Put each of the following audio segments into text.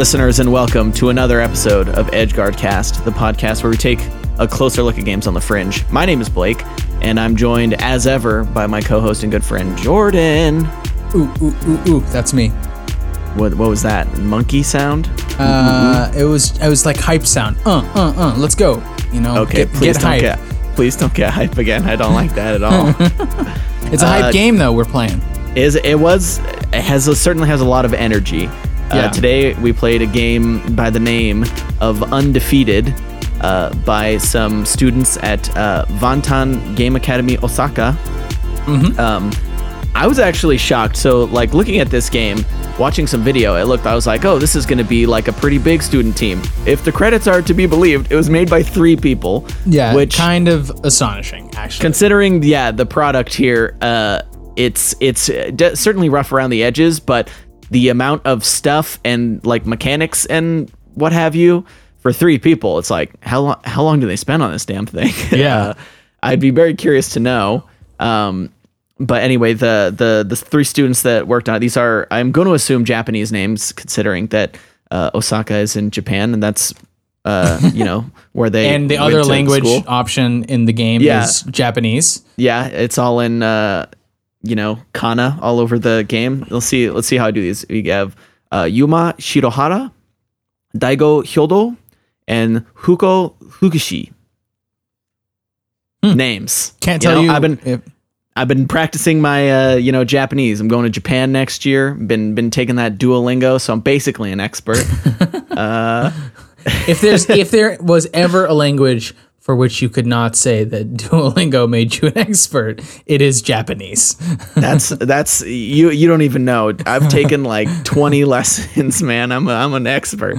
Listeners, and welcome to another episode of Edgeguard Cast, the podcast where we take a closer look at games on the fringe. My name is Blake, and I'm joined, as ever, by my co-host and good friend Jordan. Ooh, ooh, ooh, ooh. That's me. What what was that? Monkey sound? Uh, it was it was like hype sound. Uh, uh, uh. Let's go. You know. Okay, get, please get don't hype. get please don't get hype again. I don't like that at all. It's a hype Uh, game though. We're playing. is it was it has a, certainly has a lot of energy. Uh, Today we played a game by the name of Undefeated uh, by some students at uh, Vantan Game Academy Osaka. Um, I was actually shocked. So like looking at this game, watching some video, it looked. I was like, oh, this is going to be like a pretty big student team. If the credits are to be believed, it was made by three people. Yeah. which kind of astonishing, actually. considering yeah the product here uh it's it's uh, de- certainly rough around the edges but the amount of stuff and like mechanics and what have you for three people it's like how long how long do they spend on this damn thing Yeah. Uh, i'd be very curious to know um but anyway the the the three students that worked on it these are i'm going to assume japanese names considering that uh, osaka is in japan and that's uh you know where they and the other language school. option in the game Yeah. is Japanese. Yeah, it's all in uh you know, kana all over the game. Let's see let's see how I do these. We have uh Yuma Shirohara, Daigo Hyodo, and Huko Fukushi. Names. Can't You tell know, you. I've been if- I've been practicing my uh, you know, Japanese. I'm going to Japan next year. Been been taking that Duolingo, so I'm basically an expert. if there's if there was ever a language for which you could not say that Duolingo made you an expert, it is Japanese. That's that's you you don't even know. I've taken like 20 lessons, man. I'm a, I'm an expert.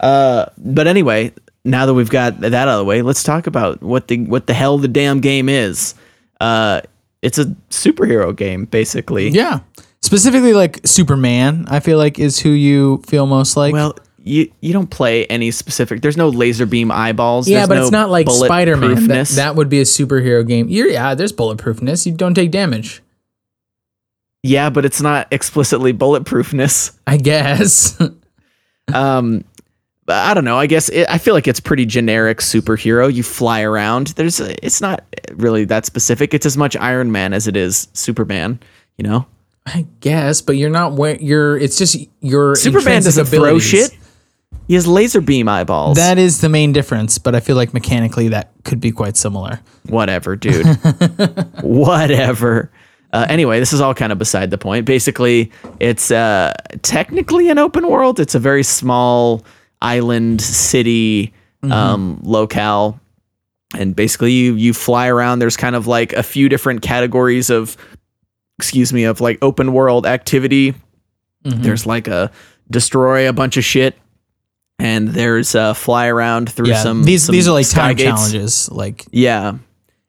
Uh but anyway, now that we've got that out of the way, let's talk about what the what the hell the damn game is. Uh it's a superhero game basically. yeah. Specifically, like Superman, I feel like is who you feel most like. Well, you you don't play any specific. There's no laser beam eyeballs. Yeah, There's but no it's not like Spider Man. That, that would be a superhero game. You're, yeah, there's bulletproofness. You don't take damage. yeah, but it's not explicitly bulletproofness. I guess. um i don't know i guess it, i feel like it's pretty generic superhero you fly around there's a, it's not really that specific it's as much iron man as it is superman you know I guess, but you're not where you're. It's just your superman doesn't throw abilities. shit he has laser beam eyeballs. That is the main difference, but I feel like mechanically that could be quite similar. whatever dude. Whatever. Uh, anyway this is all kind of beside the point. Basically it's uh, technically an open world. It's a very small island city um, locale. And basically you you fly around. There's kind of like a few different categories of excuse me of like open world activity. There's like a destroy a bunch of shit and there's uh fly around through Yeah, some these some these are like time gates. challenges. Like Yeah.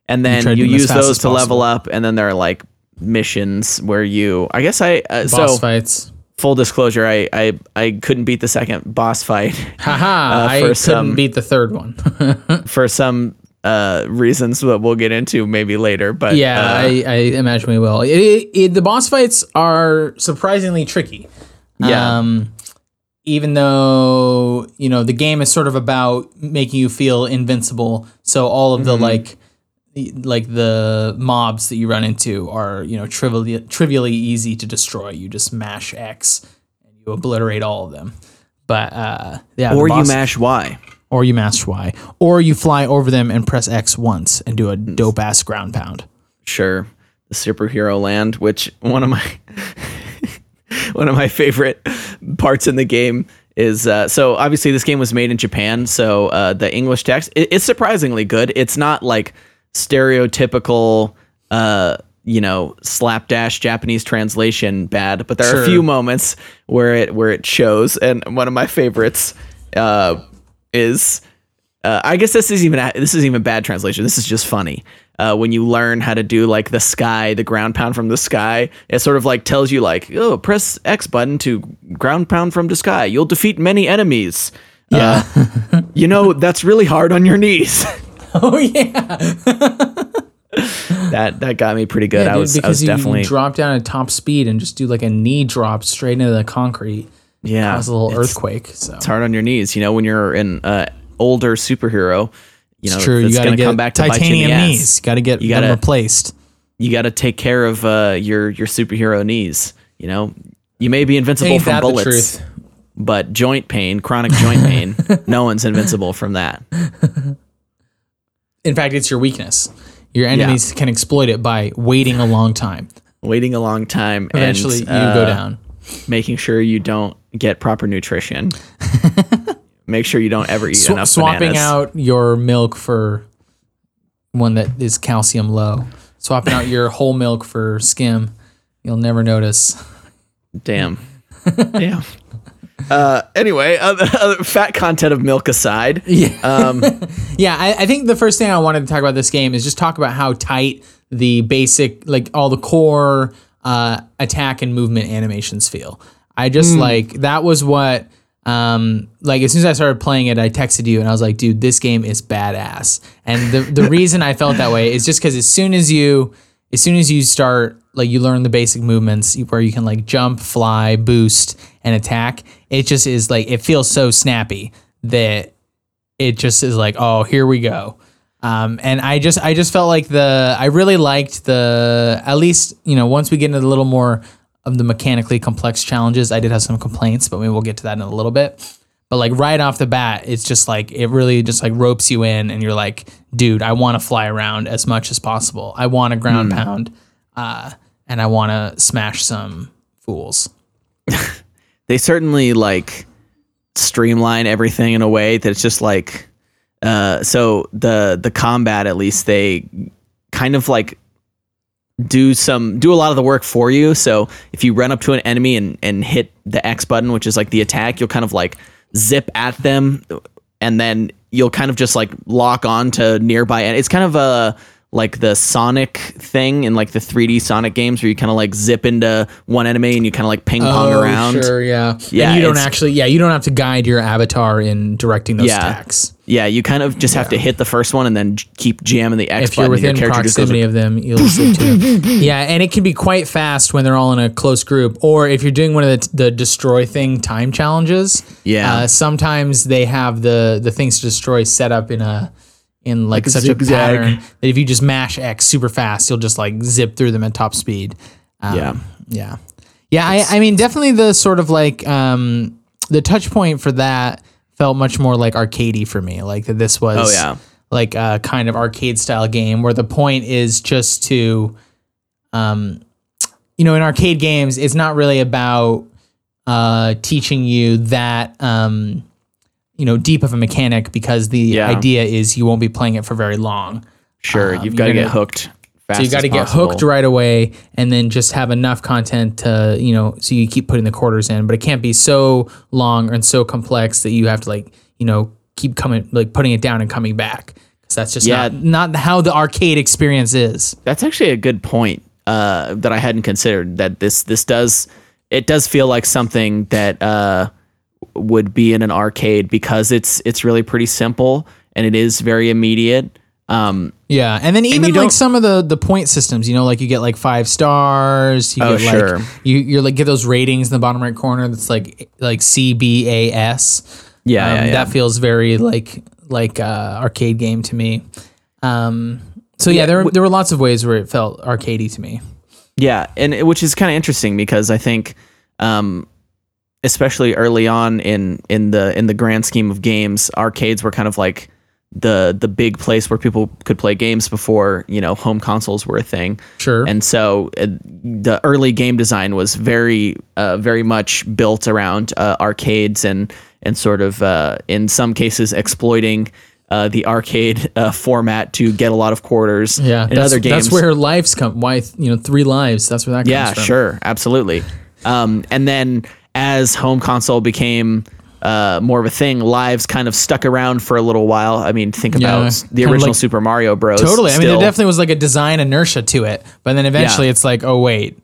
And then you as use those to level up, and then there are like missions where you. I guess I. Uh, boss so fights. full disclosure, I, I I couldn't beat the second boss fight Haha! uh, I for couldn't some- beat the third one. for some uh reasons that we'll get into maybe later. But yeah, uh, I, I imagine we will. It, it, it- the boss fights are surprisingly tricky. Yeah. Um, even though you know the game is sort of about making you feel invincible, so all of the Mm-hmm. like, the- like the mobs that you run into are you know trivially trivially easy to destroy. You just mash X and you obliterate all of them. But uh, yeah, or you mash Y. or you mash Y, or you fly over them and press X once and do a dope ass ground pound. Sure, the superhero land, which one of my one of my favorite parts in the game is uh, so obviously this game was made in Japan, so uh, the English text it, it's surprisingly good. It's not like stereotypical, uh, you know, slapdash Japanese translation bad, but there are a few moments where it where it shows, and one of my favorites uh, is uh, I guess this is even this is even bad translation. This is just funny. Uh, when you learn how to do like the sky, the ground pound from the sky, it sort of like tells you like, oh, press X button to ground pound from the sky. You'll defeat many enemies. Yeah. You know that's really hard on your knees. oh yeah. that that got me pretty good. Yeah, I dude, was I because was you, definitely drop down at top speed and just do like a knee drop straight into the concrete. Yeah, cause a little earthquake. So It's hard on your knees. You know, when you're in uh, older superhero, you know, it's true. You to gonna get come back to bite you in titanium ass. knees. Got to get You gotta- replaced. You got to take care of uh, your your superhero knees. You know, you may be invincible Ain't from bullets, but joint pain, chronic joint pain, no one's invincible from that. In fact, it's your weakness. Your enemies can exploit it by waiting a long time. Waiting a long time Eventually, and you uh, go down. making sure you don't get proper nutrition. Make sure you don't ever eat Sw- enough swapping bananas. out your milk for one that is calcium low. Swapping out your whole milk for skim. You'll never notice. Damn. Damn. Uh, anyway, other, other fat content of milk aside, Yeah. um, Yeah, I, I think the first thing I wanted to talk about this game is just talk about how tight the basic, like all the core uh, attack and movement animations feel. I just like that was what, um, like as soon as I started playing it, I texted you and I was like, dude, this game is badass. And the the reason I felt that way is just because as soon as you, as soon as you start, like you learn the basic movements where you can like jump, fly, boost, and attack. It just is like it feels so snappy that it just is like, oh, here we go. Um, and I just I just felt like the I really liked the at least you know once we get into a little more of the mechanically complex challenges, I did have some complaints, but we'll get to that in a little bit. But like right off the bat, it's just like it really just like ropes you in, and you're like, dude, I want to fly around as much as possible. I want to ground pound, uh, and I want to smash some fools. they certainly like streamline everything in a way that it's just like uh so the the combat at least they kind of like do some do a lot of the work for you. So if you run up to an enemy and and hit the x button which is like the attack you'll kind of like zip at them and then you'll kind of just like lock on to nearby and it's kind of a like the Sonic thing in like the 3D Sonic games where you kind of like zip into one enemy and you kind of like ping pong around. Oh, Sure, yeah. Yeah, and you don't actually, yeah, you don't have to guide your avatar in directing those Yeah. attacks. Yeah, you kind of just have to hit the first one and then keep jamming the X If you're button. and your within proximity like, of them, you'll zip to. Yeah, and it can be quite fast when they're all in a close group, or if you're doing one of the, the destroy thing time challenges. Yeah. uh, sometimes they have the the things to destroy set up in a in like, a such zigzag. a pattern that if you just mash X super fast, you'll just like zip through them at top speed. Um, Yeah. yeah, yeah. I, I mean, definitely the sort of like um, the touch point for that felt much more like arcadey for me. Like that this was Oh, yeah. like a kind of arcade style game where the point is just to, um, you know, in arcade games, it's not really about uh, teaching you that um, you know deep of a mechanic because the Yeah. idea is you won't be playing it for very long. Sure, Um, you've got to get hooked. Fast So you got to get possible. hooked right away, and then just have enough content to you know, so you keep putting the quarters in. But it can't be so long and so complex that you have to like you know keep coming like putting it down and coming back because that's just Yeah. not not how the arcade experience is. That's actually a good point uh, that I hadn't considered. That this this does it does feel like something that uh, would be in an arcade because it's it's really pretty simple and it is very immediate. Um, Yeah, and then even you like some of the the point systems, you know, like you get like five stars. You Oh, get sure. like you you're like get those ratings in the bottom right corner. That's like like C B A S. Yeah, Um, yeah, yeah. that feels very like like uh, arcade game to me. Um, so yeah, there there were lots of ways where it felt arcadey to me. Yeah, and it- which is kind of interesting because I think, um, especially early on in in the in the grand scheme of games, arcades were kind of like the the big place where people could play games before you know home consoles were a thing. Sure. And so uh, the early game design was very uh, very much built around uh, arcades and and sort of uh, in some cases exploiting. Uh, the arcade uh, format to get a lot of quarters. yeah, in other games, that's where lives come. Why you know three lives? That's where that comes from. yeah, from. sure, absolutely. Um, and then as home console became uh, more of a thing, lives kind of stuck around for a little while. I mean, think Yeah, about the original like- Super Mario Bros. Totally. I mean, there definitely was like a design inertia to it, but then eventually Yeah. it's like, oh wait,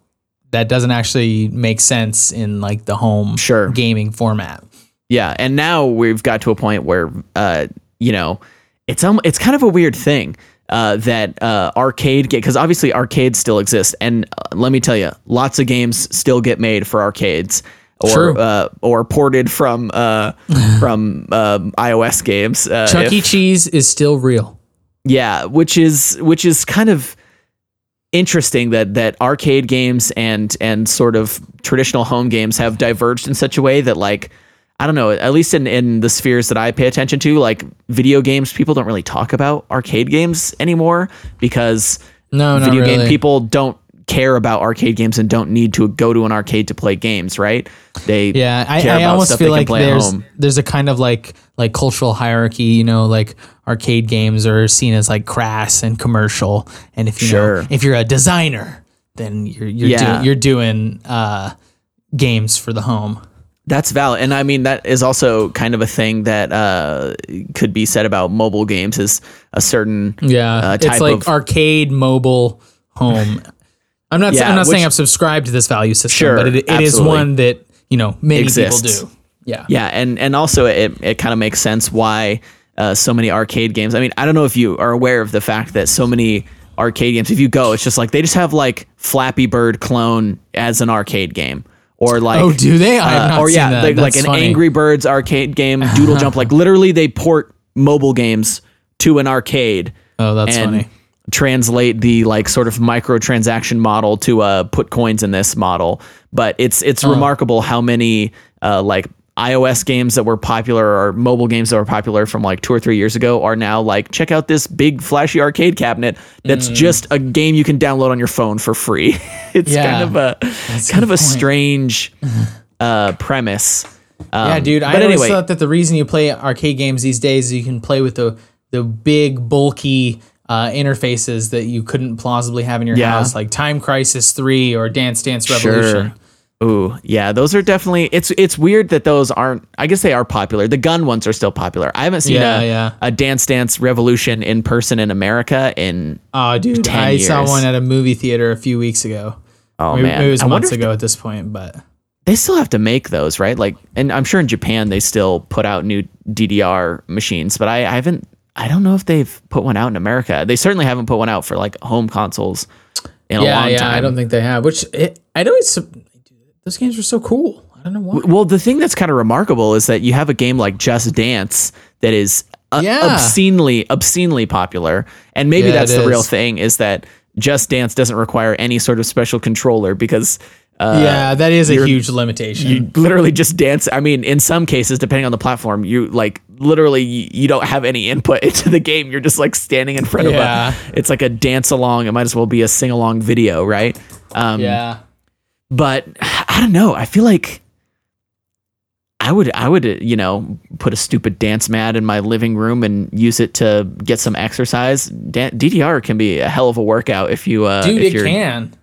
that doesn't actually make sense in like the home Sure. gaming format. Yeah, and now we've got to a point where uh, you know, it's um, it's kind of a weird thing uh, that uh, arcade get because obviously arcades still exist, and uh, let me tell you, lots of games still get made for arcades. Or uh, or ported from uh, from uh, iOS games. Uh, Chuck if- E. Cheese is still real. yeah, which is which is kind of interesting that that arcade games and and sort of traditional home games have diverged in such a way that like I don't know, at least in in the spheres that I pay attention to, like video games, people don't really talk about arcade games anymore because No, video really. game people don't care about arcade games and don't need to go to an arcade to play games, right? They Yeah, I, care I almost feel like there's there's a kind of like like cultural hierarchy. You know, like arcade games are seen as like crass and commercial, and if you Sure. know if you're a designer, then you're you're Yeah. doing, you're doing uh, games for the home. That's valid, and I mean that is also kind of a thing that uh, could be said about mobile games. Is a certain Yeah, uh, it's type like of arcade, mobile, home. I'm not. Yeah, I'm not saying I've subscribed to this value system, Sure, but it, it is one that you know many Exists. people do. Yeah. yeah, and and also it it kind of makes sense why uh, so many arcade games. I mean, I don't know if you are aware of the fact that so many arcade games, if you go, it's just like they just have like Flappy Bird clone as an arcade game, or like Oh, do they? I have uh, or seen yeah, that. like, like an. Angry Birds arcade game, Doodle Jump. Like literally, they port mobile games to an arcade. Oh, that's funny. Translate the like sort of microtransaction model to uh put coins in this model but it's it's remarkable how many uh like iOS games that were popular or mobile games that were popular from like two or three years ago are now like check out this big flashy arcade cabinet that's just a game you can download on your phone for free. it's Yeah. kind of a kind of a strange uh premise. Um, Yeah, dude. I but always anyway, thought that the reason you play arcade games these days is you can play with the the big bulky uh, interfaces that you couldn't plausibly have in your Yeah. house, like Time Crisis Three or Dance Dance Revolution. Sure. Ooh, yeah, those are definitely. It's it's weird that those aren't. I guess they are popular. The gun ones are still popular. I haven't seen Yeah, a, yeah. a Dance Dance Revolution in person in America in. Oh, dude, 10 I saw one at a movie theater a few weeks ago. Oh maybe, man, maybe it was I wonder months ago at this point, but they still have to make those, right? Like, and I'm sure in Japan they still put out new DDR machines, but I, I haven't. I don't know if they've put one out in America. They certainly haven't put one out for like home consoles in a yeah, long yeah, time. I don't think they have. Which it, I know it's those games were so cool. I don't know why. Well, the thing that's kind of remarkable is that you have a game like Just Dance that is uh, Yeah. obscenely, obscenely popular, and maybe Yeah, that's the real thing is that Just Dance doesn't require any sort of special controller because uh, yeah, that is a huge limitation. you literally just dance. I mean, in some cases, depending on the platform, you like literally you, you don't have any input into the game. You're just like standing in front Yeah. of a. It's like a dance along. It might as well be a sing along video, right? Um, yeah. but I don't know. I feel like I would I would you know put a stupid dance mat in my living room and use it to get some exercise. Dan- DDR can be a hell of a workout if you uh, Dude, if it you're, can.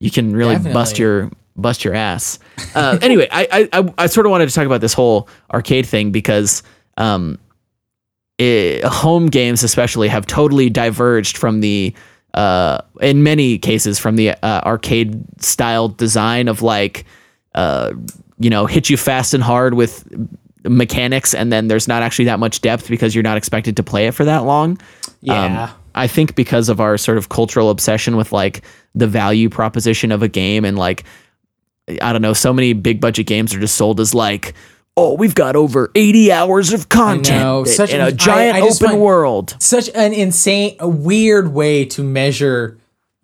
you can really bust your bust your ass. Uh, anyway, I, I I I sort of wanted to talk about this whole arcade thing because um, it, home games especially have totally diverged from the uh in many cases from the uh, arcade style design of like uh you know hit you fast and hard with mechanics and then there's not actually that much depth because you're not expected to play it for that long Yeah. um, I think because of our sort of cultural obsession with like the value proposition of a game and like I don't know, so many big budget games are just sold as like, oh, we've got over 80 hours of content know, that- such in a- a giant I- I open world. Such an insane, a weird way to measure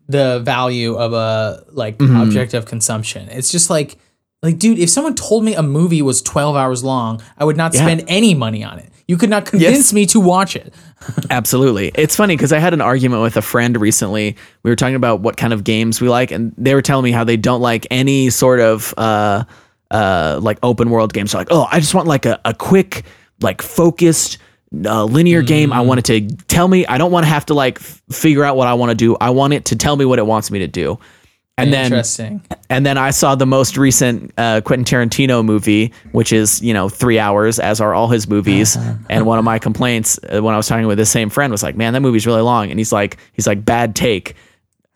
the value of a like Mm-hmm. object of consumption. It's just like, like, dude, if someone told me a movie was twelve hours long, I would not Yeah. spend any money on it. You could not convince Yes. me to watch it. Absolutely. It's funny because I had an argument with a friend recently. We were talking about what kind of games we like, and they were telling me how they don't like any sort of uh, uh, like open world games. They're like, oh, I just want like a, a quick, like focused, uh, linear game. I want it to tell me. I don't want to have to like f- figure out what I want to do. I want it to tell me what it wants me to do. And then Interesting. and then I saw the most recent uh, Quentin Tarantino movie, which is you know three hours, as are all his movies. and one of my complaints uh, when I was talking with this same friend was like, "Man, that movie's really long." And he's like, "He's like bad take."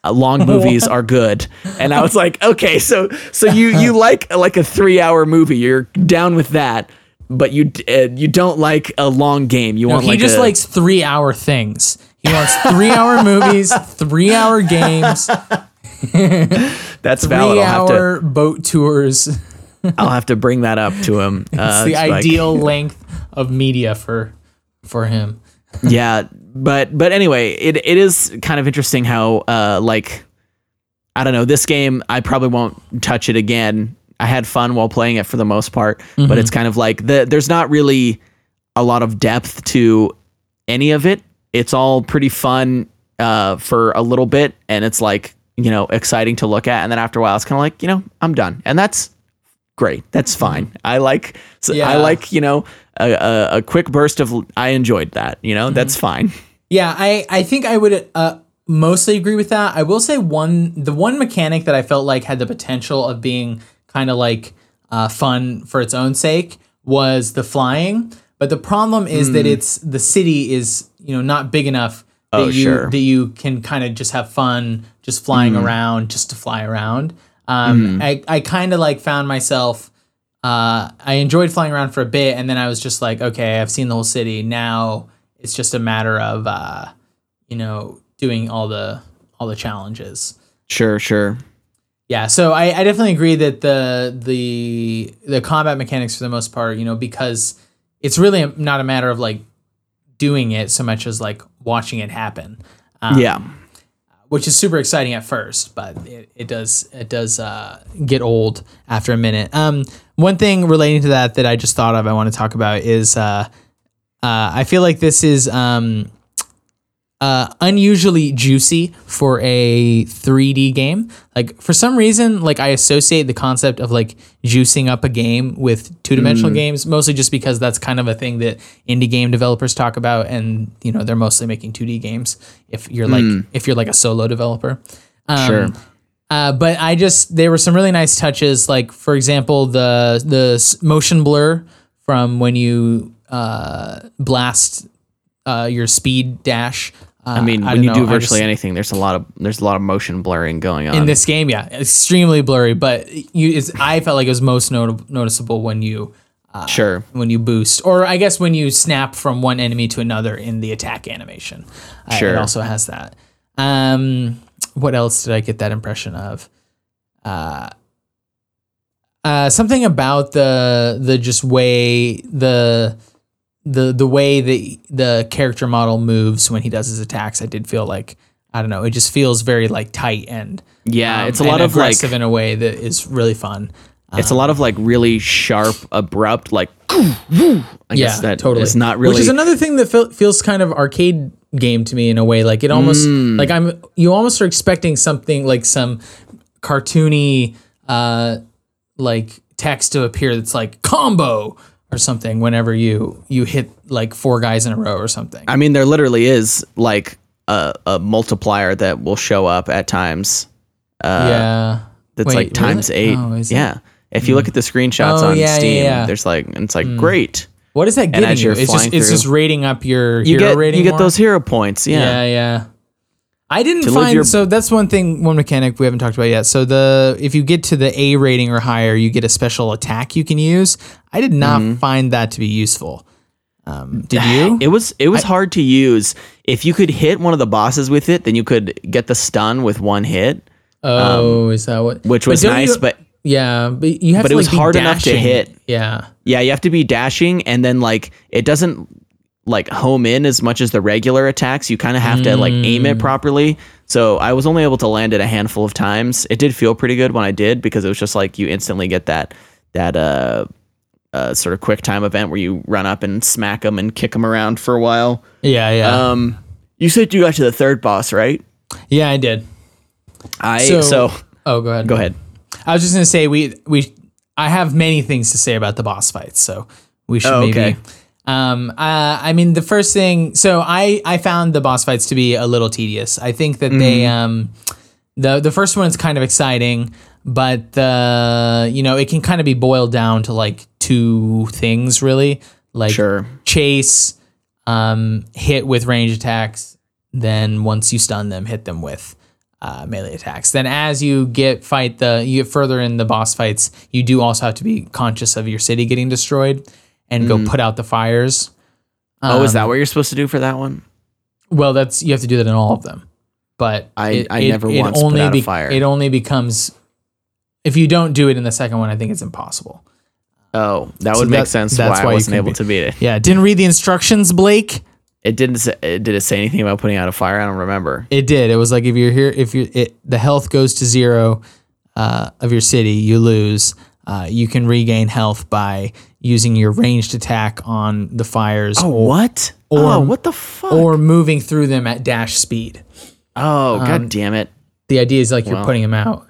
Uh, long movies are good, and I was like, "Okay, so so you you like like a three hour movie? You're down with that, but you uh, you don't like a long game. You No, want he like just a, likes three hour things. He wants three hour movies, three hour games, that's valid. three I'll have to hour boat tours. I'll have to bring that up to him. Uh, it's the it's like- ideal length of media for for him. yeah, but but anyway, it it is kind of interesting how uh like I don't know this game. I probably won't touch it again. I had fun while playing it for the most part, but it's kind of like the there's not really a lot of depth to any of it. It's all pretty fun uh, for a little bit, and it's like you know exciting to look at, and then after a while, it's kind of like you know I'm done, and that's great. That's fine. I like so Yeah. I like you know a, a, a quick burst of I enjoyed that. You know that's fine. Yeah, I I think I would uh, mostly agree with that. I will say one the one mechanic that I felt like had the potential of being kind of like uh, fun for its own sake was the flying. But the problem is that it's the city is you know not big enough that Oh, you sure. that you can kind of just have fun just flying around just to fly around. Um, I I kind of like found myself. Uh, I enjoyed flying around for a bit, and then I was just like, okay, I've seen the whole city. Now it's just a matter of, uh, you know, doing all the all the challenges. Sure, sure. Yeah, so I, I definitely agree that the the the combat mechanics for the most part, you know, because it's really not a matter of like doing it so much as like watching it happen. Um, yeah. Which is super exciting at first, but it, it does it does uh, get old after a minute. Um, one thing relating to that that I just thought of I want to talk about is uh, uh, I feel like this is um, uh, unusually juicy for a 3D game. Like for some reason, like I associate the concept of like juicing up a game with two dimensional games, mostly just because that's kind of a thing that indie game developers talk about, and you know they're mostly making 2D games. If you're like if you're like a solo developer, um, Sure. uh, but I just there were some really nice touches, like for example the the motion blur from when you uh, blast uh, your speed dash. Uh, I mean, I when you do know, I virtually just- anything, there's a lot of there's a lot of motion blurring going on. in this game, yeah, extremely blurry. But you, it's, I felt like it was most not- noticeable when you sure. when you boost, or I guess when you snap from one enemy to another in the attack animation. Uh, Sure. it also has that. Um, what else did I get that impression of? Uh, uh, something about the the just way the the the way the the character model moves when he does his attacks. I did feel like I don't know. It just feels very like tight and Yeah, um, it's a lot of like in a way that is really fun. it's a lot of like really sharp, abrupt, like I guess that totally. is not really Which is another thing that feel, feels kind of arcade game to me in a way. Like it almost Mm. like I'm you almost are expecting something like some cartoony uh like text to appear that's like combo or something whenever you you hit like four guys in a row or something. I mean, there literally is like a, a multiplier that will show up at times. yeah. That's Wait, like times really? eight. Oh, yeah. If you look at the screenshots Oh, on yeah, yeah, Steam, yeah. Hmm. there's like and it's like great. What is that getting you? It's just it's just rating up your You hero get rating. you get more? those hero points. Yeah. Yeah, yeah. I didn't find your- so that's one thing one mechanic we haven't talked about yet. So the if you get to the A rating or higher, you get a special attack you can use. I did not Mm-hmm. find that to be useful. Um, did you? It was it was hard to use. If you could hit one of the bosses with it, then you could get the stun with one hit, oh, is that what? um, which was nice. you- but yeah, but you have but to it was like, hard enough to hit. Yeah, yeah, you have to be dashing, and then like it doesn't like home in as much as the regular attacks. You kind of have to like aim Mm. it properly. So I was only able to land it a handful of times. It did feel pretty good when I did because it was just like you instantly get that that uh, uh sort of quick time event where you run up and smack them and kick them around for a while. yeah, yeah, Um, you said you got to the third boss, right? yeah. I did. I So- so, Oh, go ahead. go ahead. I was just gonna say we we I have many things to say about the boss fights, so we should Oh, maybe. Um, uh, I mean, the first thing. So I I found the boss fights to be a little tedious. I think that they Mm-hmm. um the the first one is kind of exciting, but the you know it can kind of be boiled down to like two things really, like Sure. chase, um, hit with range attacks. Then once you stun them, hit them with uh, melee attacks. Then as you get fight the you get further in the boss fights, you do also have to be conscious of your city getting destroyed and go put out the fires. oh, is that what you're supposed to do for that one? Well, that's you have to do that in all of them. But I- I never once put out a fire. It only becomes if you don't do it in the second one, I think it's impossible. Oh, that would make that- sense. that's why why I you wasn't can able be- to beat it. Yeah, didn't read the instructions, Blake. It didn't. Say, it, did it say anything about putting out a fire? I don't remember. It did. It was like if you're here, if you it the health goes to zero uh, of your city, you lose. Uh, you can regain health by using your ranged attack on the fires, Oh, or, what? oh, what the fuck? or moving through them at dash speed. oh, um, god damn it! The idea is like you're putting them out.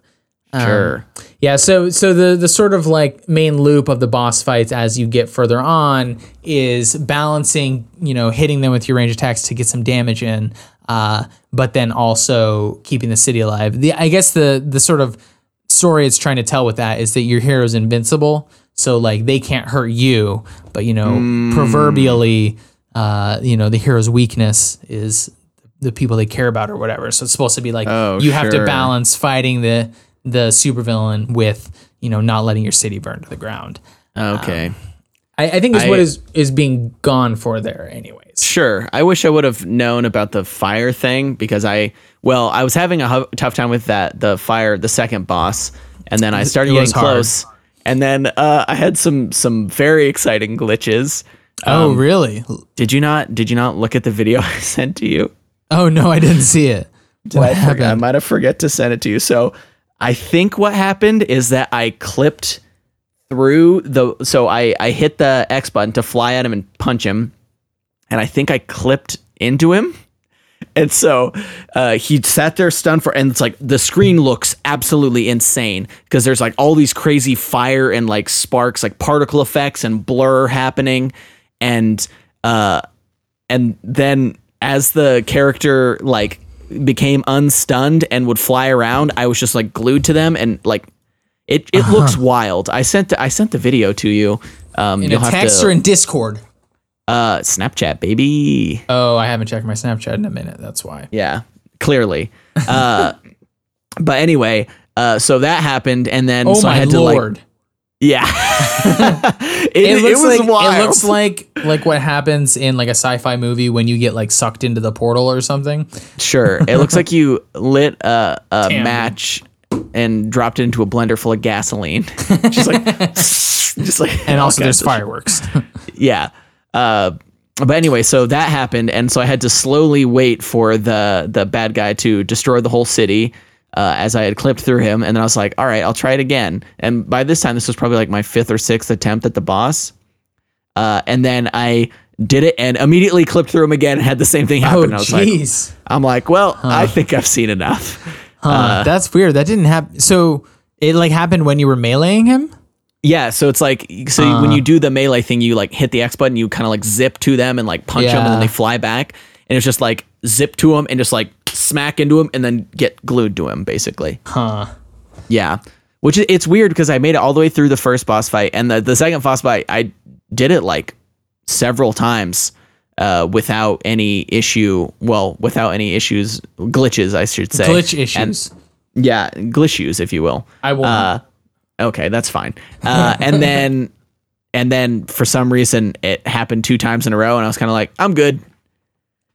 Sure. Yeah, so so the the sort of like main loop of the boss fights as you get further on is balancing, you know, hitting them with your range attacks to get some damage in, uh, but then also keeping the city alive. The I guess the the sort of story it's trying to tell with that is that your hero's invincible, so like they can't hurt you, but you know, proverbially, uh, you know, the hero's weakness is the people they care about or whatever. So it's supposed to be like Oh, you have to balance fighting the the supervillain with you know not letting your city burn to the ground. Okay. I, I think is I- what is is being gone for there, anyways. Sure. I wish I would have known about the fire thing because I, well, I was having a hu- tough time with that, the fire, the second boss. And then I started getting hard. close. And then uh, I had some some very exciting glitches. Oh, really? Did you not did you not look at the video I sent to you? Oh no, I didn't see it. what I, I might have forget to send it to you. So I think what happened is that I clipped through the so I I hit the X button to fly at him and punch him, and I think I clipped into him. And so uh, he sat there stunned for, and it's like the screen looks absolutely insane. Because there's like all these crazy fire and like sparks, like particle effects and blur happening, and uh, and then as the character like became unstunned and would fly around, I was just like glued to them and like it it looks wild. I sent the, I sent the video to you. Um, In you'll a have text to or in Discord? uh, Snapchat, baby. Oh, I haven't checked my Snapchat in a minute. That's why. Yeah, clearly. Uh, but anyway, uh, so that happened, and then Oh so I my had to lord! like, yeah, it, it, it looks was like wild. it looks like like what happens in like a sci-fi movie when you get like sucked into the portal or something. Sure. It looks like you lit a, a Damn. match and dropped it into a blender full of gasoline. just like, just like, And also, there's fireworks. Yeah. Uh, but anyway, so that happened, and so I had to slowly wait for the the bad guy to destroy the whole city. Uh, as I had clipped through him, and then I was like, "All right, I'll try it again." And by this time, this was probably like my fifth or sixth attempt at the boss. Uh, and then I did it, and immediately clipped through him again, and had the same thing happen. oh I was like, jeez. I'm like, well, I think I've seen enough. Huh, uh, that's weird. That didn't happen. So it like happened when you were meleeing him. Yeah, so it's like so when you uh. do the melee thing, you like hit the X button, you kind of like zip to them and like punch them, and then they fly back, and it's just like zip to them and just like smack into him, and then get glued to him, basically. Huh. Yeah, which it's weird because I made it all the way through the first boss fight, and the the second boss fight, I did it like several times uh, without any issue. Well, without any issues, glitches, I should say. Glitch And- issues. yeah, glitches, if you will. I will. Uh, okay, that's fine. Uh, and then, and then for some reason, it happened two times in a row, and I was kind of like, I'm good.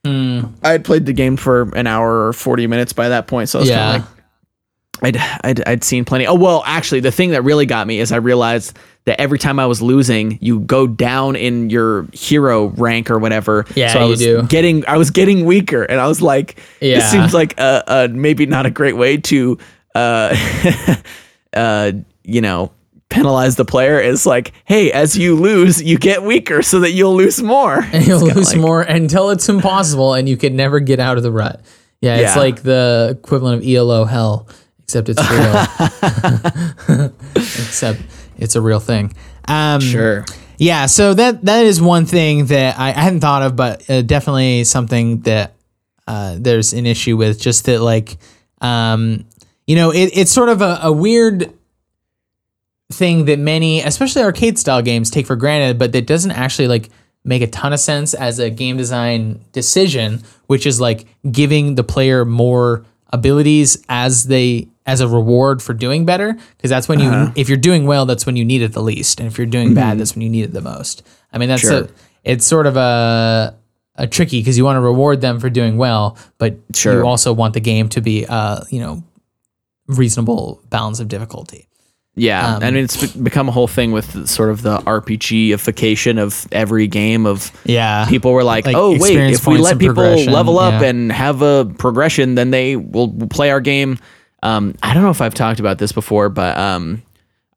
Hmm. I had played the game for an hour or 40 minutes by that point, so I was Yeah. kind of like, I'd, I'd I'd seen plenty. Oh well, actually, the thing that really got me is I realized that every time I was losing, you go down in your hero rank or whatever. Yeah, so I was do. Getting, I was getting weaker, and I was like, Yeah. this seems like a, a maybe not a great way to, uh, uh, you know, penalize the player. Is like, hey, as you lose, you get weaker, so that you'll lose more. and you'll lose like- more until it's impossible and you can never get out of the rut. Yeah, it's Yeah. like the equivalent of ELO hell, except it's real. except it's a real thing. Um, Sure. Yeah, so that that is one thing that I, I hadn't thought of, but uh, definitely something that uh, there's an issue with. Just that, like, um, you know, it, it's sort of a, a weird thing that many, especially arcade style games, take for granted, but that doesn't actually like make a ton of sense as a game design decision, which is like giving the player more abilities as they as a reward for doing better because that's when you if you're doing well that's when you need it the least and if you're doing bad that's when you need it the most i mean that's Sure. a, it's sort of a a tricky because you want to reward them for doing well but Sure. you also want the game to be uh you know reasonable balance of difficulty Yeah, Um, and it's become a whole thing with sort of the RPGification of every game. Of Yeah. people were like, Like "Oh, wait, if we let people level up yeah. and have a progression, then they will play our game." Um, I don't know if I've talked about this before, but um,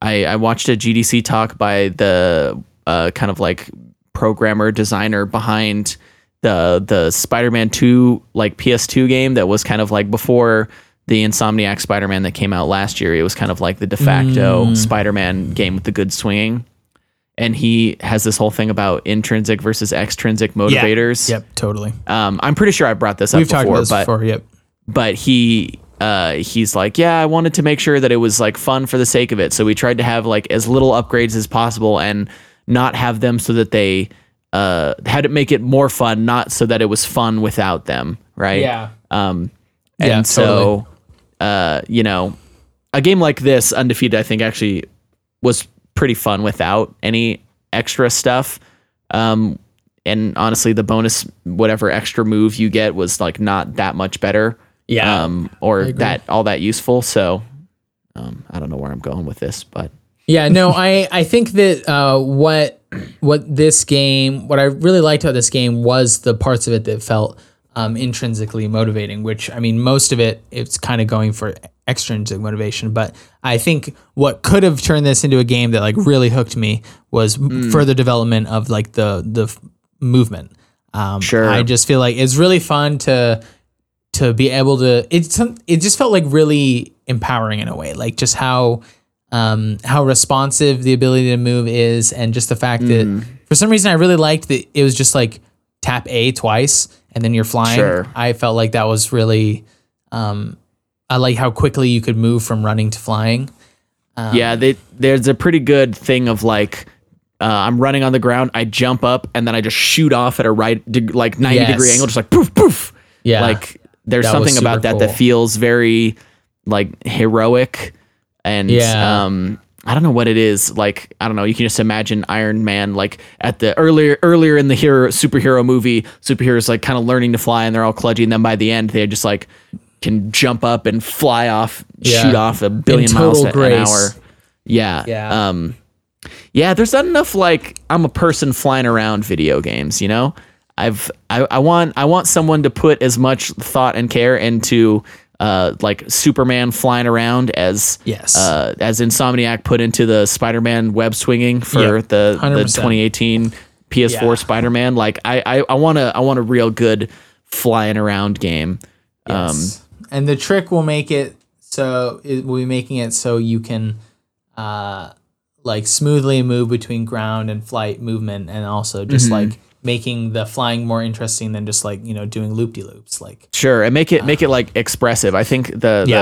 I, I watched a GDC talk by the uh, kind of like programmer designer behind the the Spider-Man 2 like PS2 game that was kind of like before the Insomniac Spider-Man that came out last year. It was kind of like the de facto Mm. Spider-Man game with the good swinging. And he has this whole thing about intrinsic versus extrinsic motivators. Yep, totally. Um, I'm pretty sure I brought this up We've before, talked about this but before. Yep. but he uh, he's like, yeah, I wanted to make sure that it was like fun for the sake of it. So we tried to have like as little upgrades as possible and not have them so that they uh, had to make it more fun, not so that it was fun without them, right? Yeah. Um, and Yeah, so, uh, you know, a game like this, Undefeated, I think actually was pretty fun without any extra stuff. Um, and honestly, the bonus, whatever extra move you get, was like not that much better. Yeah. Um, or that all that useful. So, um, I don't know where I'm going with this, but Yeah, no, I I think that uh, what what this game, what I really liked about this game was the parts of it that felt um, intrinsically motivating. Which I mean, most of it it's kind of going for extrinsic motivation, but I think what could have turned this into a game that like really hooked me was further development of like the the movement. Um, Sure. I just feel like it's really fun to to be able to it's it just felt like really empowering in a way like just how um how responsive the ability to move is and just the fact that for some reason I really liked that it was just like tap A twice and then you're flying Sure. I felt like that was really um I like how quickly you could move from running to flying yeah, they, there's a pretty good thing of like, uh, I'm running on the ground, I jump up, and then I just shoot off at a right, deg- like 90 Yes. degree angle, just like poof, poof. Yeah. Like, there's That something about that that feels very like heroic and Yeah. um I don't know what it is. Like I don't know. You can just imagine Iron Man like at the earlier earlier in the hero superhero movie, superheroes like kind of learning to fly and they're all kludgy, and then by the end they just like can jump up and fly off, Yeah. shoot off a billion miles total an hour. Yeah. Yeah. Um, yeah. There's not enough like I'm a person flying around video games. You know, I've I, I want I want someone to put as much thought and care into uh like Superman flying around as Yes. uh as Insomniac put into the Spider-Man web swinging for Yep, the the 100%. 2018 PS4 Yeah. Spider-Man. Like I I I want to I want a real good flying around game. Um, and the trick will make it so it will be making it so you can uh like smoothly move between ground and flight movement and also just Mm-hmm. like making the flying more interesting than just like you know doing loop de loops like Sure, and make it make it like expressive. I think the Yeah.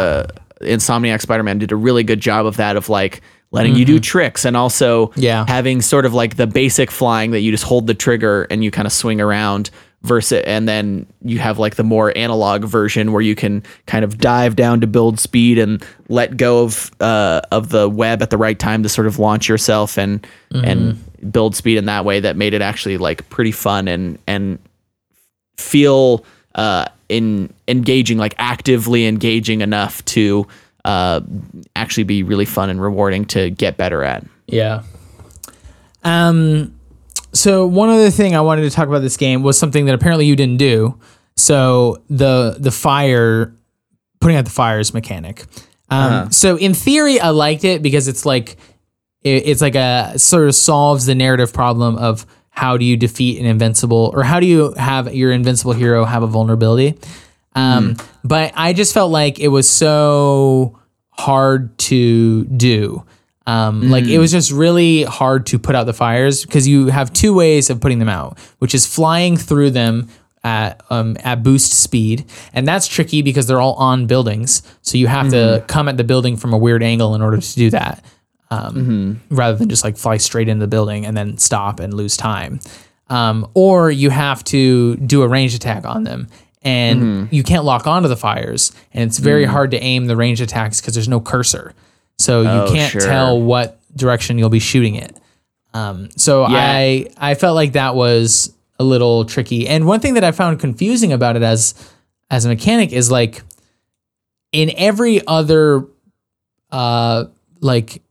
the Insomniac Spider-Man did a really good job of that of like letting you do tricks and also Mm-hmm. Yeah. having sort of like the basic flying that you just hold the trigger and you kind of swing around versus and then you have like the more analog version where you can kind of dive down to build speed and let go of uh of the web at the right time to sort of launch yourself and and Mm-hmm. build speed in that way that made it actually like pretty fun and and feel uh, in engaging, like actively engaging enough to uh, actually be really fun and rewarding to get better at. yeah um so one other thing i wanted to talk about this game was something that apparently you didn't do. So the the fire putting out the fires mechanic. Um so in theory i liked it because it's like it, it's like a sort of solves the narrative problem of how do you defeat an invincible or how do you have your invincible hero have a vulnerability? Um, but i just felt like it was so hard to do um, like it was just really hard to put out the fires because you have two ways of putting them out which is flying through them at um, at boost speed, and that's tricky because they're all on buildings. So you have to come at the building from a weird angle in order to do that, um, rather than just like fly straight into the building and then stop and lose time. Um, or you have to do a range attack on them, and you can't lock onto the fires, and it's very hard to aim the range attacks because there's no cursor, so you Oh, can't sure. tell what direction you'll be shooting it. Um, so Yeah. I I felt like that was a little tricky. And one thing that I found confusing about it as as a mechanic is like in every other uh like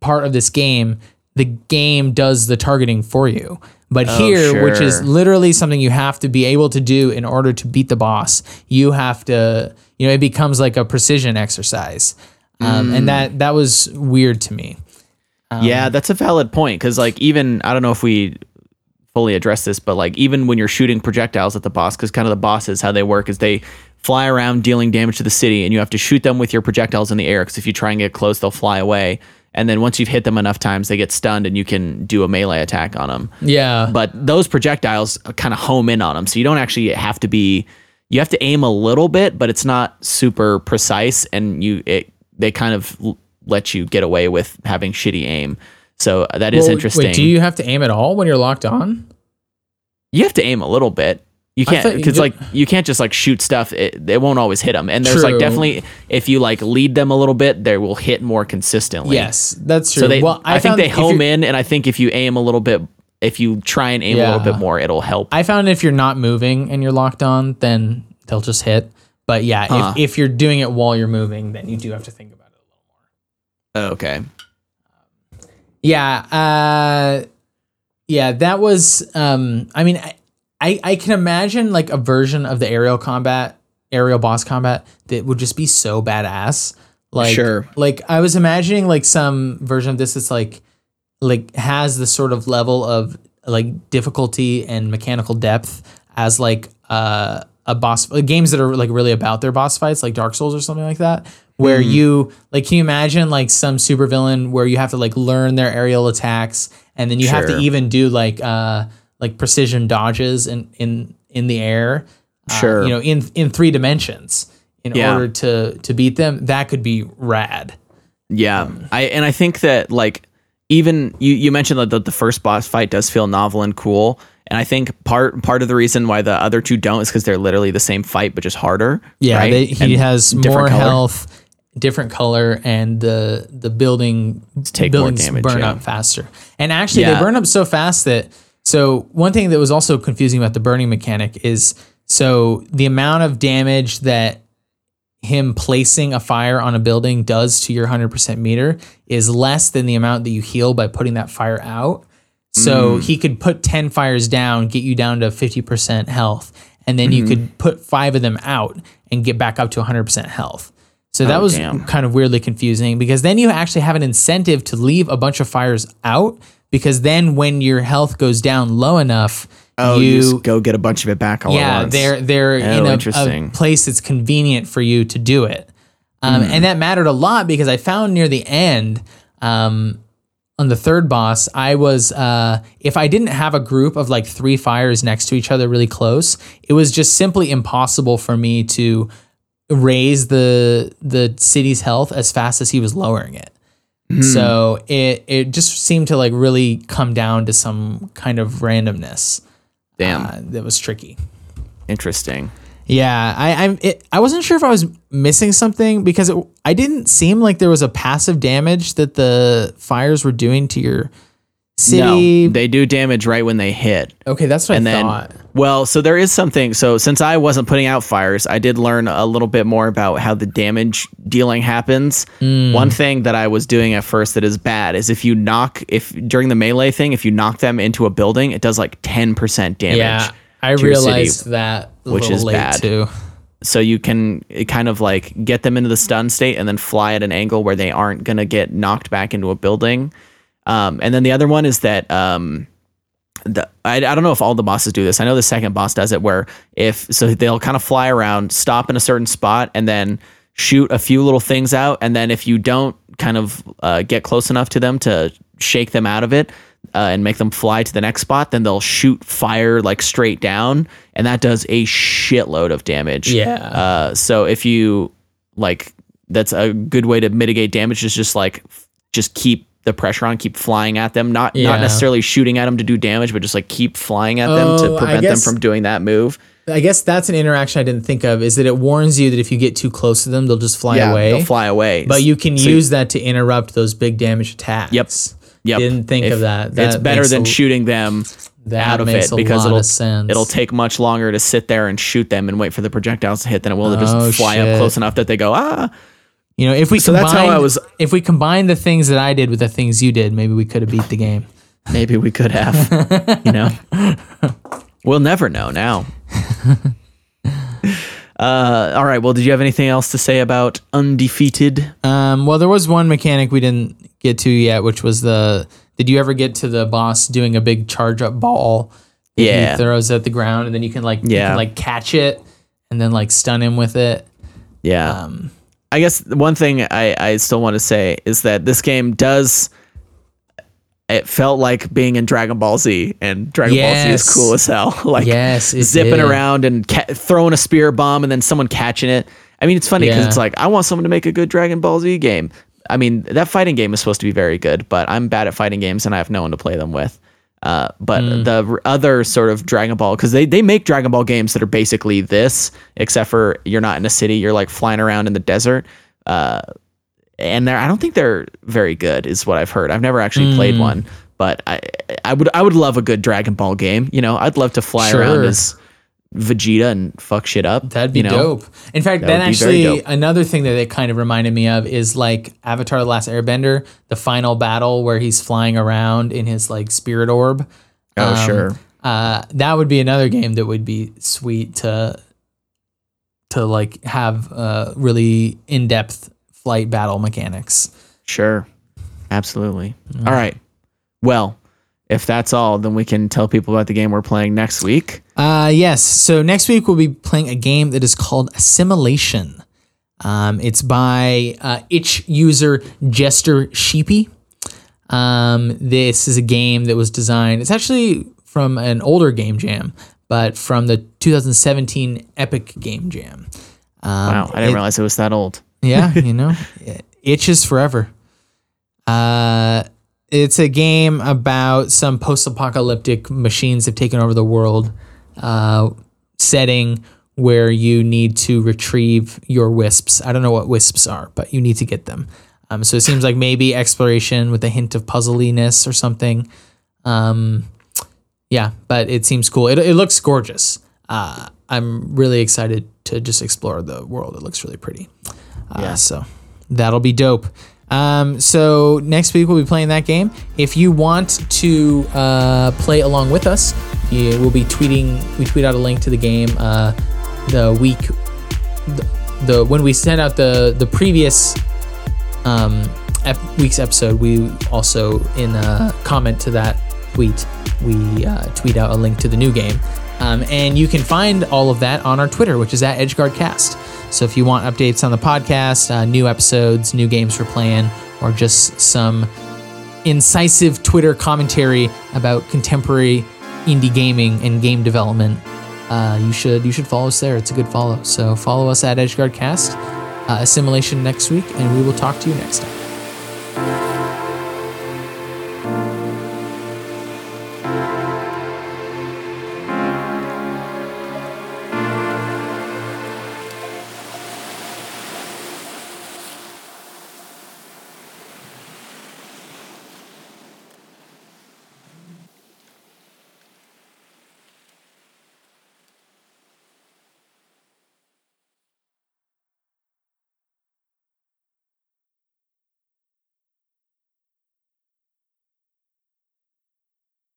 part of this game, the game does the targeting for you. But here, which is literally something you have to be able to do in order to beat the boss, you have to, you know, it becomes like a precision exercise. Um, and that that was weird to me. yeah, Um, that's a valid point because like even I don't know if we fully address this, but like even when you're shooting projectiles at the boss, because kind of the bosses how they work is they fly around dealing damage to the city, and you have to shoot them with your projectiles in the air. Because if you try and get close, they'll fly away. And then once you've hit them enough times, they get stunned, and you can do a melee attack on them. Yeah. But those projectiles kind of home in on them, so you don't actually have to be. You have to aim a little bit, but it's not super precise, and you it they kind of let you get away with having shitty aim. So uh, that is Well, interesting. Wait, do you have to aim at all when you're locked on? you have to aim a little bit. You can't because like you can't just like shoot stuff. It, it won't always hit them. And there's True. like definitely if you like lead them a little bit, they will hit more consistently. Yes, that's true. So they, well, I, think they home in, and I think if you aim a little bit, if you try and aim a little bit more, it'll help. I found if you're not moving and you're locked on, then they'll just hit. But yeah, Huh. if, if you're doing it while you're moving, then you do have to think about it. A little more. Okay. Yeah, uh, yeah, that was. Um, I mean, I, I I can imagine like a version of the aerial combat, aerial boss combat that would just be so badass. Like, Sure. like I was imagining like some version of this that's like, like has the sort of level of like difficulty and mechanical depth as like uh, a boss games that are like really about their boss fights, like Dark Souls or something like that, where Hmm. you like can you imagine like some supervillain where you have to like learn their aerial attacks and then you have to even do like uh like precision dodges in in in the air, uh, Sure. you know in in three dimensions in Yeah. order to to beat them. That could be rad. Yeah, I and I think that like even you you mentioned that the, the first boss fight does feel novel and cool, and I think part part of the reason why the other two don't is because they're literally the same fight but just harder. Yeah, right? they, he And has more color. health, different color, and the the building take more buildings damage, burn yeah. up faster. And actually, Yeah. they burn up so fast that so one thing that was also confusing about the burning mechanic is so the amount of damage that him placing a fire on a building does to your 100% meter is less than the amount that you heal by putting that fire out. So Mm. he could put 10 fires down, get you down to 50% health, and then Mm-hmm. you could put five of them out and get back up to 100% health. So that Oh, was damn. kind of weirdly confusing because then you actually have an incentive to leave a bunch of fires out because then when your health goes down low enough, Oh, you, you go get a bunch of it back all yeah, at once. they're they're Oh, in a, a place that's convenient for you to do it, Hmm. um, and that mattered a lot because I found near the end, um, on the third boss, I was uh, if I didn't have a group of like three fires next to each other really close, it was just simply impossible for me to raise the the city's health as fast as he was lowering it. Hmm. So it it just seemed to like really come down to some kind of randomness Damn, uh, that was tricky. interesting. Yeah, I I'm it, I wasn't sure if I was missing something because it, I didn't seem like there was a passive damage that the fires were doing to your city. No, they do damage right when they hit. okay, that's what and I then thought. well so there is something so since i wasn't putting out fires i did learn a little bit more about how the damage dealing happens Hmm. one thing that i was doing at first that is bad is if you knock if during the melee thing if you knock them into a building it does like 10% damage Yeah, I your city. realized that a which is late bad. too. so you can kind of like get them into the stun state and then fly at an angle where they aren't going to get knocked back into a building um, and then the other one is that um, the, I, I don't know if all the bosses do this. I know the second boss does it where if so they'll kind of fly around, stop in a certain spot, and then shoot a few little things out. And then if you don't kind of uh, get close enough to them to shake them out of it uh, and make them fly to the next spot, then they'll shoot fire like straight down, and that does a shitload of damage. Yeah. Uh, so if you like, that's a good way to mitigate damage. Is just like just keep the pressure on, keep flying at them, not Yeah. not necessarily shooting at them to do damage, but just like keep flying at them Oh, to prevent guess- them from doing that move. I guess that's an interaction I didn't think of. Is that it warns you that if you get too close to them, they'll just fly away. they'll fly away. But you can So- use that to interrupt those big damage attacks. Yep. Yep. Didn't think If- of that. it's better than a- shooting them out of it because it'll it'll take much longer to sit there and shoot them and wait for the projectiles to hit than it will to just Oh, fly shit. up close enough that they go ah. You know, if we So combined, that's how I was- if we combined the things that I did with the things you did, maybe we could have beat the game. Maybe we could have. you know, we'll never know now. uh, all right. Well, did you have anything else to say about undefeated? Um, well, there was one mechanic we didn't get to yet, which was the. Did you ever get to the boss doing a big charge up ball? that Yeah. he throws at the ground, and then you can like you Yeah. can like catch it, and then like stun him with it. Yeah. Um, I guess one thing I, I still want to say is that this game does. It felt like being in Dragon Ball Z, and Dragon Ball Z is cool as hell. like Yes, zipping did. around and ca- throwing a Spirit Bomb, and then someone catching it. I mean, it's funny because Yeah. it's like I want someone to make a good Dragon Ball Z game. I mean, that fighting game is supposed to be very good, but I'm bad at fighting games, and I have no one to play them with. Uh, but Mm. the other sort of Dragon Ball, because they, they make Dragon Ball games that are basically this, except for you're not in a city, you're like flying around in the desert. Uh, and I don't think they're very good, is what I've heard. I've never actually played Mm. one, but I I would I would love a good Dragon Ball game. You know, I'd love to fly around as Vegeta and fuck shit up. That'd be you know? dope. In fact, That that, would be very actually another thing that it kind of reminded me of is like Avatar: The Last Airbender, the final battle where he's flying around in his like spirit orb. Oh Um, sure. Uh, that would be another game that would be sweet to to like have uh, really in depth flight battle mechanics. Sure. Absolutely. Mm. All right. Well, if that's all, then we can tell people about the game we're playing next week. Uh, yes. So next week we'll be playing a game that is called Assimilation. Um, it's by uh, itch user Jester Sheepy. Um, this is a game that was designed. It's actually from an older game jam, but from the 2017 Epic Game Jam. Um, Wow, I didn't it- realize it was that old. yeah, you know, itches forever. Uh, it's a game about some post-apocalyptic machines have taken over the world. Uh, setting where you need to retrieve your wisps. I don't know what wisps are, but you need to get them. Um, so it seems like maybe exploration with a hint of puzzliness or something. Um, yeah, but it seems cool. It, it looks gorgeous. Uh, I'm really excited to just explore the world. It looks really pretty. Uh, Yeah. So that'll be dope. Um, so next week we'll be playing that game. If you want to uh, play along with us, we'll be tweeting. We tweet out a link to the game uh, the week, the, the when we send out the the previous um, ep- week's episode. We also in a comment to that tweet we uh, tweet out a link to the new game. Um, and you can find all of that on our Twitter, which is at EdgeGuardCast. So if you want updates on the podcast, uh, new episodes, new games we're playing, or just some incisive Twitter commentary about contemporary indie gaming and game development, uh, you should you should follow us there. It's a good follow. So follow us at EdgeGuardCast. Uh, assimilation next week, and we will talk to you next time.